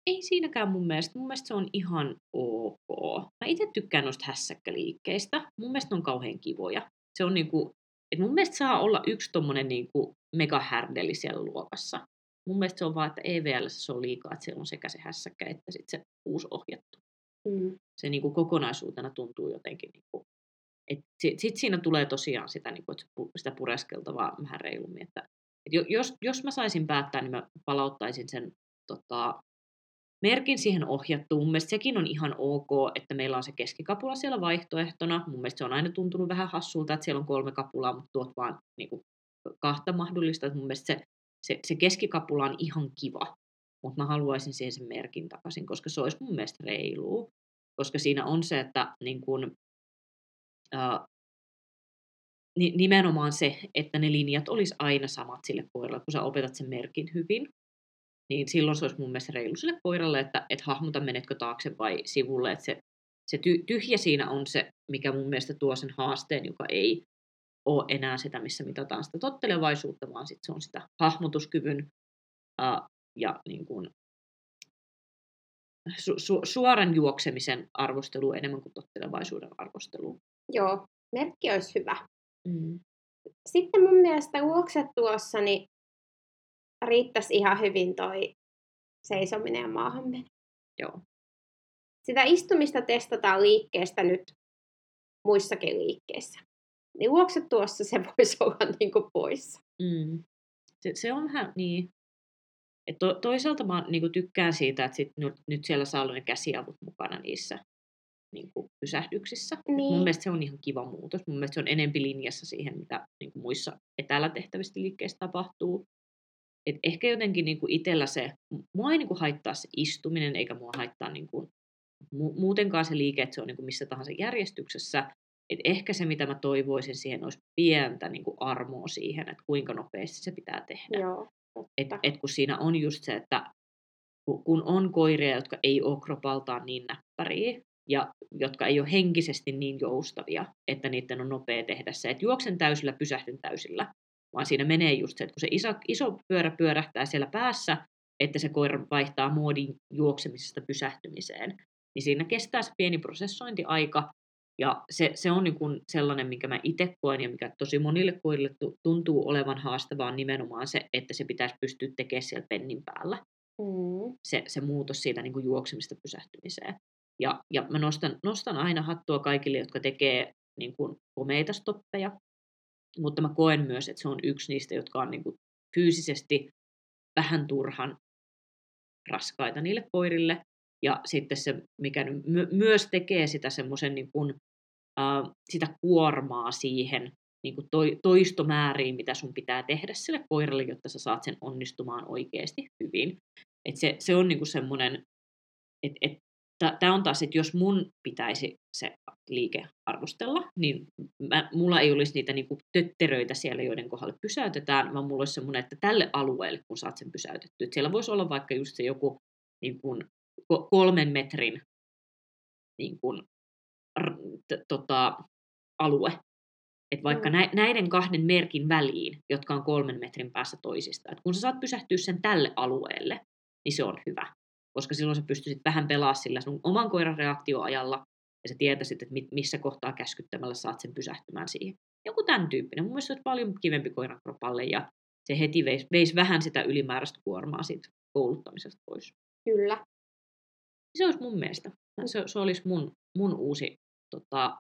Ei siinäkään mun mielestä. Mun mielestä se on ihan ok. Mä itse tykkään noista hässäkkäliikkeistä. Mun mielestä ne on kauhean kivoja. Se on niinku, että mun mielestä saa olla yksi tommonen niinku megahärdeli siellä luokassa. Mun mielestä se on vaan, että EVL se on liikaa, että siellä on sekä se hässäkkä että sitten se uusi ohjattu. Mm. Se niinku kokonaisuutena tuntuu jotenkin, niinku, että sit, sit siinä tulee tosiaan sitä, niinku, se pu- sitä pureskeltavaa vähän reilummin. Että, et jo- jos, jos mä saisin päättää, niin mä palauttaisin sen tota, merkin siihen ohjattuun. Mun mielestä sekin on ihan ok, että meillä on se keskikapula siellä vaihtoehtona. Mun mielestä se on aina tuntunut vähän hassulta, että siellä on kolme kapulaa, mutta tuot vaan niin kuin, kahta mahdollista. Että mun mielestä se, se, se keskikapula on ihan kiva, mutta mä haluaisin siihen sen merkin takaisin, koska se olisi mun mielestä reilua. Koska siinä on se, että niin ää, ni- nimenomaan se, että ne linjat olisi aina samat sille koiralle, kun sä opetat sen merkin hyvin niin silloin se olisi mun mielestä reilu sille koiralle, että et hahmota menetkö taakse vai sivulle. Että se, se ty, tyhjä siinä on se, mikä mun mielestä tuo sen haasteen, joka ei ole enää sitä, missä mitataan sitä tottelevaisuutta, vaan sit se on sitä hahmotuskyvyn ää, ja niin kuin, su, su, suoran juoksemisen arvostelu enemmän kuin tottelevaisuuden arvostelu. Joo, merkki olisi hyvä. Mm. Sitten mun mielestä luoksetuossa niin riittäisi ihan hyvin toi seisominen ja maahanmeno. Joo. Sitä istumista testataan liikkeestä nyt muissakin liikkeissä. Niin luoksetuossa se <laughs> voisi olla niin kuin poissa. Mm. Se, se on vähän niin. Et to, toisaalta mä niin tykkään siitä, että sit nyt, nyt siellä saa olla ne käsiavut mukana niissä niin kuin pysähdyksissä. Et Niin. Mun mielestä se on ihan kiva muutos. Mun mielestä se on enempi linjassa siihen, mitä niin kuin muissa etäällä tehtävistä liikkeissä tapahtuu. Et ehkä jotenkin niin kuin itsellä se, mua ei niin kuin haittaa se istuminen, eikä mua haittaa niin kuin, mu- muutenkaan se liike, että se on niin kuin missä tahansa järjestyksessä. Et ehkä se, mitä mä toivoisin siihen, olisi pientä niin kuin armoa siihen, että kuinka nopeasti se pitää tehdä. Joo. Et, totta. et kun siinä on just se, että ku- kun on koiria, jotka ei ole kropaltaan niin näppäriä, ja jotka ei ole henkisesti niin joustavia, että niiden on nopea tehdä se, että juoksen täysillä, pysähdyn täysillä, vaan siinä menee just se, että kun se iso, iso pyörä pyörähtää siellä päässä, että se koira vaihtaa muodin juoksemisesta pysähtymiseen, niin siinä kestää se pieni prosessointiaika, ja se, se on niin kuin sellainen, minkä mä itse koen ja mikä tosi monille koirille tuntuu olevan haastavaa nimenomaan se, että se pitäisi pystyä tekemään siellä pennin päällä. Mm. Se, se muutos siitä niin kuin juoksemista pysähtymiseen. Ja, ja mä nostan, nostan aina hattua kaikille, jotka tekee niin kuin komeita stoppeja, mutta mä koen myös, että se on yksi niistä, jotka on niin kuin fyysisesti vähän turhan raskaita niille koirille. Ja sitten se, mikä my- myös tekee sitä semmoisen niin kuin, uh, sitä kuormaa siihen niin kuin toi, toistomääriin, mitä sun pitää tehdä sille koiralle, jotta sä saat sen onnistumaan oikeasti hyvin. Et se, se on niin kuin semmoinen, että et, tämä on taas, että jos mun pitäisi se liike arvostella, niin mä, mulla ei olisi niitä niinku tötteröitä siellä, joiden kohdalle pysäytetään, vaan mulla olisi semmoinen, että tälle alueelle, kun saat sen pysäytetty. Että siellä voisi olla vaikka just se joku niin kuin, kolmen metrin niin kuin, t- tota, alue. Että vaikka mm. näiden kahden merkin väliin, jotka on kolmen metrin päässä toisista, että kun sä saat pysähtyä sen tälle alueelle, niin se on hyvä. Koska silloin sä pystyisit vähän pelaa sillä sun oman koiran reaktioajalla, ja sä tietäisit, että missä kohtaa käskyttämällä saat sen pysähtymään siihen. Joku tämän tyyppinen. Mun mielestä se olisi paljon kivempi koiran kropalle, ja se heti veisi, veisi vähän sitä ylimääräistä kuormaa siitä kouluttamisesta pois. Kyllä. Se olisi mun mielestä. Se, se olisi mun, mun uusi tota,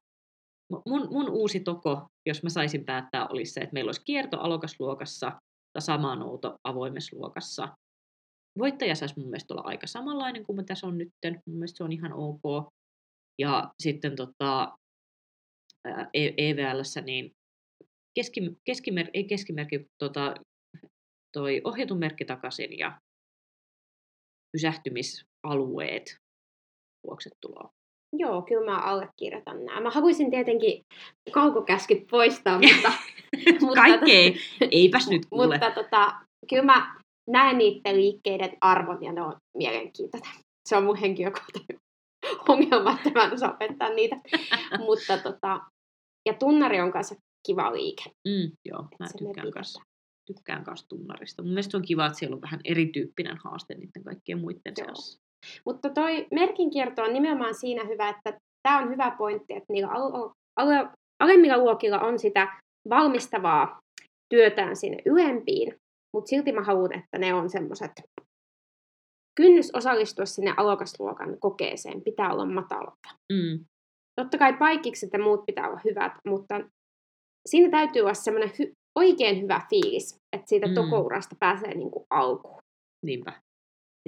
mun, mun uusi toko, jos mä saisin päättää, olisi se, että meillä olisi kierto alokasluokassa, tasamaa-nouto avoimessa luokassa. Voittaja saisi mun mielestä olla aika samanlainen kuin tässä on nyt. Mun mielestä se on ihan ok. Ja sitten tota, EVLssä niin keski, keskimer, ei keskimerkki, tota, toi ohjatun merkki takaisin ja pysähtymisalueet tuloa. Joo, kyllä mä allekirjoitan nämä. Mä haluaisin tietenkin kaukokäskyt poistaa, <laughs> mutta... mutta Kaikkea, tota, eipäs nyt <laughs> kuule. Mutta tota, kyllä mä näen niiden liikkeiden arvon ja ne on mielenkiintoinen. Se on mun henkilökohtainen ongelma, että mä en osaa opettaa niitä. <laughs> mutta tota, ja tunnari on kanssa kiva liike. Mm, joo, mä tykkään kanssa tykkään kanssa tunnarista. Mun mielestä on kiva, että siellä on vähän erityyppinen haaste niiden kaikkien muiden seassa. Mutta toi merkinkierto on nimenomaan siinä hyvä, että tämä on hyvä pointti, että niillä al- al- alemmilla luokilla on sitä valmistavaa työtään sinne ylempiin, mutta silti mä haluan, että ne on semmoiset kynnys osallistua sinne alokasluokan kokeeseen pitää olla matalalla. Mm. Totta kai paikikset ja muut pitää olla hyvät, mutta siinä täytyy olla semmoinen hy- oikein hyvä fiilis, että siitä mm. tokourasta pääsee niin kuin alkuun. Niinpä.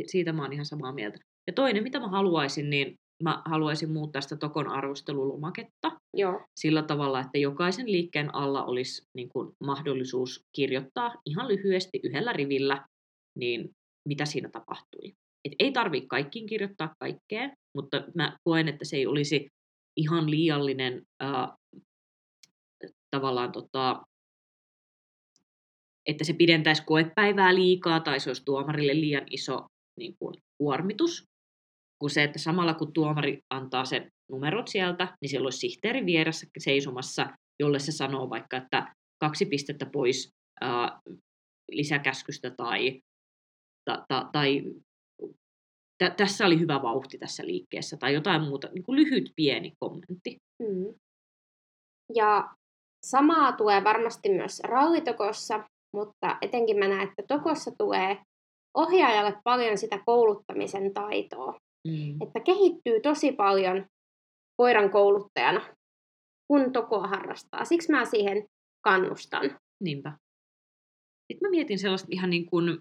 Siitä mä oon ihan samaa mieltä. Ja toinen, mitä mä haluaisin, niin mä haluaisin muuttaa sitä Tokon arvostelulumaketta Joo. sillä tavalla, että jokaisen liikkeen alla olisi niin kuin, mahdollisuus kirjoittaa ihan lyhyesti yhdellä rivillä, niin mitä siinä tapahtui. Et ei tarvitse kaikkiin kirjoittaa kaikkea, mutta mä koen, että se ei olisi ihan liiallinen äh, tavallaan tota, että se pidentäisi koepäivää liikaa tai se olisi tuomarille liian iso niin kuin, kuormitus, kuin se, että samalla kun tuomari antaa sen numerot sieltä, niin siellä olisi sihteeri vieressä seisomassa, jolle se sanoo vaikka, että kaksi pistettä pois ää, lisäkäskystä tai, ta, ta, tai tä, tässä oli hyvä vauhti tässä liikkeessä tai jotain muuta, niin kuin lyhyt pieni kommentti. Mm. Ja samaa tulee varmasti myös rallitokossa, mutta etenkin mä näen, että tokossa tulee ohjaajalle paljon sitä kouluttamisen taitoa. Mm. Että kehittyy tosi paljon koiran kouluttajana, kun tokoa harrastaa. Siksi mä siihen kannustan. Niinpä. Sitten mä mietin sellaista ihan niin kuin,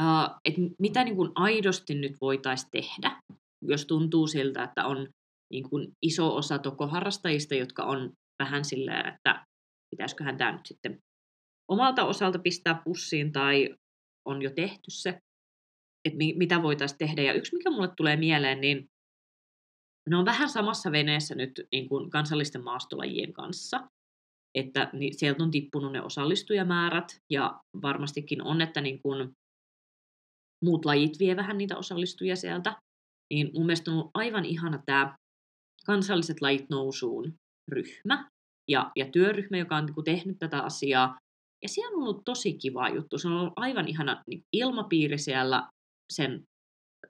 uh, että mitä niin kuin aidosti nyt voitaisiin tehdä, jos tuntuu siltä, että on niin kuin iso osa tokoharrastajista, jotka on vähän silleen, että pitäisiköhän tämä nyt sitten omalta osalta pistää pussiin tai on jo tehty se, että mi- mitä voitaisiin tehdä. Ja yksi, mikä mulle tulee mieleen, niin ne on vähän samassa veneessä nyt niin kuin kansallisten maastolajien kanssa. Että niin sieltä on tippunut ne osallistujamäärät ja varmastikin on, että niin kuin muut lajit vie vähän niitä osallistujia sieltä. Niin mun mielestä on ollut aivan ihana tämä kansalliset lajit nousuun ryhmä ja, ja työryhmä, joka on niin tehnyt tätä asiaa Ja siellä on ollut tosi kiva juttu. Se on ollut aivan ihana niin ilmapiiri siellä sen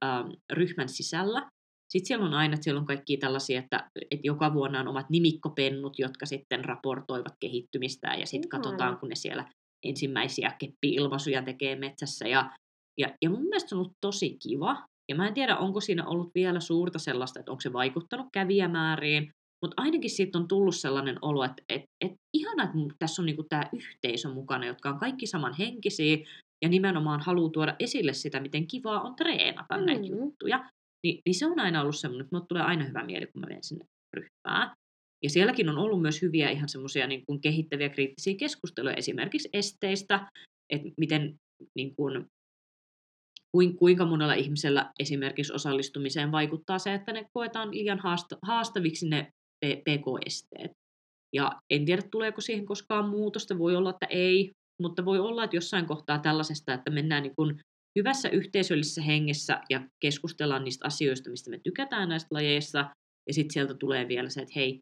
ähm, ryhmän sisällä. Sitten siellä on aina, että siellä on kaikki tällaisia, että, että joka vuonna on omat nimikkopennut, jotka sitten raportoivat kehittymistä ja sitten katsotaan, kun ne siellä ensimmäisiä keppi-ilmaisuja tekee metsässä. Ja, ja, ja mun mielestä se on ollut tosi kiva. Ja mä en tiedä, onko siinä ollut vielä suurta sellaista, että onko se vaikuttanut kävijämääriin, mutta ainakin siitä on tullut sellainen olo, että et, et ihana, että tässä on niinku tämä yhteisö mukana, jotka on kaikki samanhenkisiä ja nimenomaan haluaa tuoda esille sitä, miten kivaa on treenata mm. näitä juttuja. Ni, niin se on aina ollut semmoinen, että mulle tulee aina hyvä mieli, kun mä menen sinne ryhmään. Ja sielläkin on ollut myös hyviä ihan semmoisia niin kuin kehittäviä kriittisiä keskusteluja esimerkiksi esteistä, että miten niin kuin, kuinka monella ihmisellä esimerkiksi osallistumiseen vaikuttaa se, että ne koetaan liian haastaviksi ne PK-esteet. Ja en tiedä, tuleeko siihen koskaan muutosta, voi olla, että ei, mutta voi olla, että jossain kohtaa tällaisesta, että mennään niin kuin hyvässä yhteisöllisessä hengessä ja keskustellaan niistä asioista, mistä me tykätään näistä lajeissa, ja sitten sieltä tulee vielä se, että hei,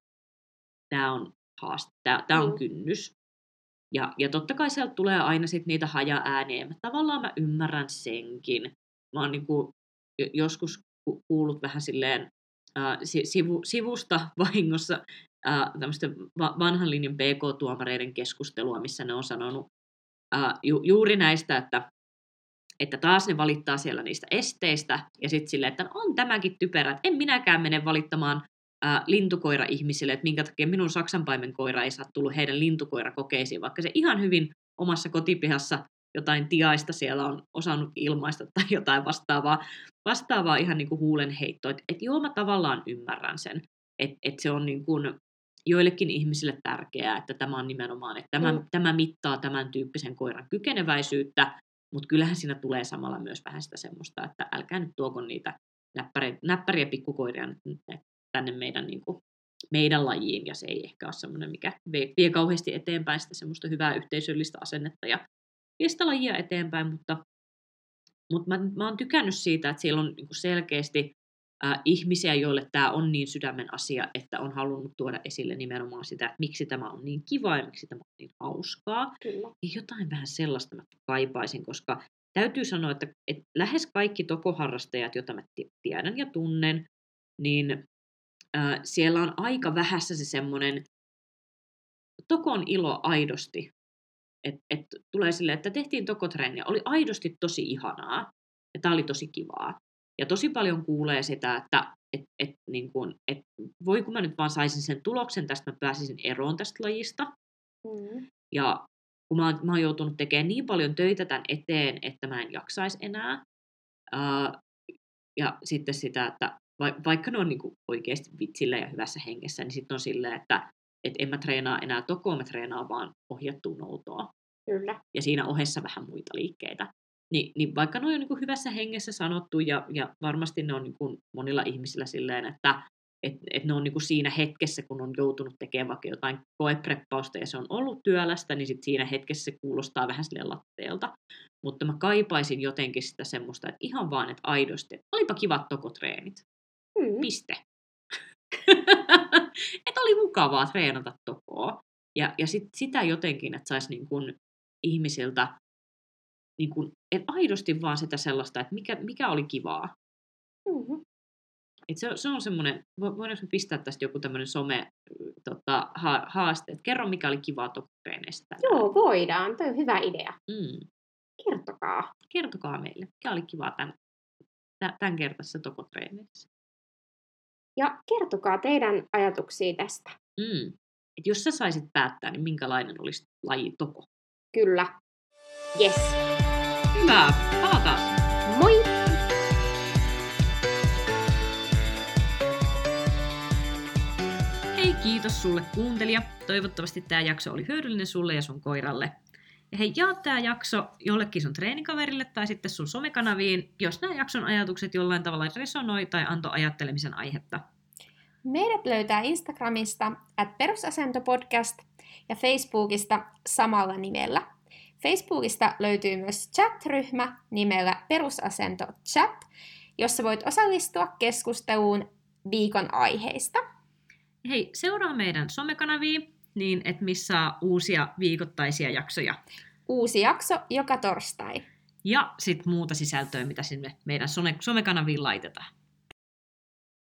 tämä on haaste, tämä on mm. kynnys. Ja, ja totta kai sieltä tulee aina sit niitä haja-ääniä, ja tavallaan mä ymmärrän senkin. Mä oon niin kuin joskus kuullut vähän silleen äh, sivu, sivusta <laughs> vahingossa äh, tämmöistä vanhan linjan PK-tuomareiden keskustelua, missä ne on sanonut äh, ju, juuri näistä, että että taas ne valittaa siellä niistä esteistä, ja sitten silleen, että on tämäkin typerä, että en minäkään mene valittamaan ää, lintukoira-ihmisille, että minkä takia minun saksanpaimen koira ei saa tullut heidän lintukoirakokeisiin, vaikka se ihan hyvin omassa kotipihassa jotain tiaista siellä on osannut ilmaista tai jotain vastaavaa, vastaavaa ihan niin kuin huulenheittoa. Että et joo, mä tavallaan ymmärrän sen, että et se on niin kuin joillekin ihmisille tärkeää, että tämä on nimenomaan, että tämä, mm. tämä mittaa tämän tyyppisen koiran kykeneväisyyttä, mutta kyllähän siinä tulee samalla myös vähän sitä semmoista, että älkää nyt tuoko niitä näppäriä, näppäriä pikkukoiria nyt tänne meidän, niin kuin, meidän lajiin, ja se ei ehkä ole semmoinen, mikä vie, vie kauheasti eteenpäin sitä semmoista hyvää yhteisöllistä asennetta ja vie sitä lajia eteenpäin, mutta, mutta mä, mä oon tykännyt siitä, että siellä on niin kuin selkeästi äh, ihmisiä, joille tämä on niin sydämen asia, että on halunnut tuoda esille nimenomaan sitä, että miksi tämä on niin kiva ja miksi tämä on niin hauskaa. Kyllä. Ja jotain vähän sellaista mä kaipaisin, koska täytyy sanoa, että, että lähes kaikki tokoharrastajat, joita mä tiedän ja tunnen, niin siellä on aika vähässä se semmoinen tokon ilo aidosti. Että et tulee silleen, että tehtiin tokotrenniä, oli aidosti tosi ihanaa ja tämä oli tosi kivaa. Ja tosi paljon kuulee sitä, että et, et, niin kun, et, voi kun mä nyt vaan saisin sen tuloksen tästä, mä pääsisin eroon tästä lajista. Mm. Ja kun mä oon, mä oon joutunut tekemään niin paljon töitä tämän eteen, että mä en jaksaisi enää. Ää, ja sitten sitä, että vaikka ne on niin kuin oikeasti vitsillä ja hyvässä hengessä, niin sitten on silleen, että et en mä treenaa enää tokoa, mä treenaan vaan ohjattua noutoa. Kyllä. Ja siinä ohessa vähän muita liikkeitä. Ni, niin vaikka ne on niin kuin hyvässä hengessä sanottu ja, ja varmasti ne on niin kuin monilla ihmisillä silleen, että et, et ne on niin kuin siinä hetkessä, kun on joutunut tekemään vaikka jotain koepreppausta ja se on ollut työlästä, niin sit siinä hetkessä se kuulostaa vähän sille latteelta. Mutta mä kaipaisin jotenkin sitä semmoista, että ihan vaan, että aidosti, että olipa kivat tokotreenit. Mm. Piste. <laughs> että oli mukavaa treenata tokoa. Ja, ja sit, sitä jotenkin, että saisi niin kuin ihmisiltä niin kuin, että aidosti vaan sitä sellaista, että mikä, mikä oli kivaa. Mm-hmm. Et se, se on semmoinen, voidaanko pistää tästä joku tämmöinen some tota, ha, haaste, että kerro mikä oli kivaa tokutreeneistä. Joo, voidaan. Tämä on hyvä idea. Mm. Kertokaa. Kertokaa meille, mikä oli kivaa tämän, tämän kertaisessa tokotreeneissä. Ja kertokaa teidän ajatuksia tästä. Mm. Et jos sä saisit päättää, niin minkälainen olisi laji toko? Kyllä. Yes. Hyvä. Palataan. Moi! Hei, kiitos sulle kuuntelija. Toivottavasti tämä jakso oli hyödyllinen sulle ja sun koiralle. Hei, jaa tämä jakso jollekin sun treenikaverille tai sitten sun somekanaviin, jos nämä jakson ajatukset jollain tavalla resonoi tai antoi ajattelemisen aihetta. Meidät löytää Instagramista at perusasentopodcast ja Facebookista samalla nimellä. Facebookista löytyy myös chat-ryhmä nimellä Perusasento Chat, jossa voit osallistua keskusteluun viikon aiheista. Hei, seuraa meidän somekanavia niin että missä saa uusia viikoittaisia jaksoja. Uusi jakso joka torstai. Ja sitten muuta sisältöä, mitä sinne meidän some- somekanaviin laitetaan.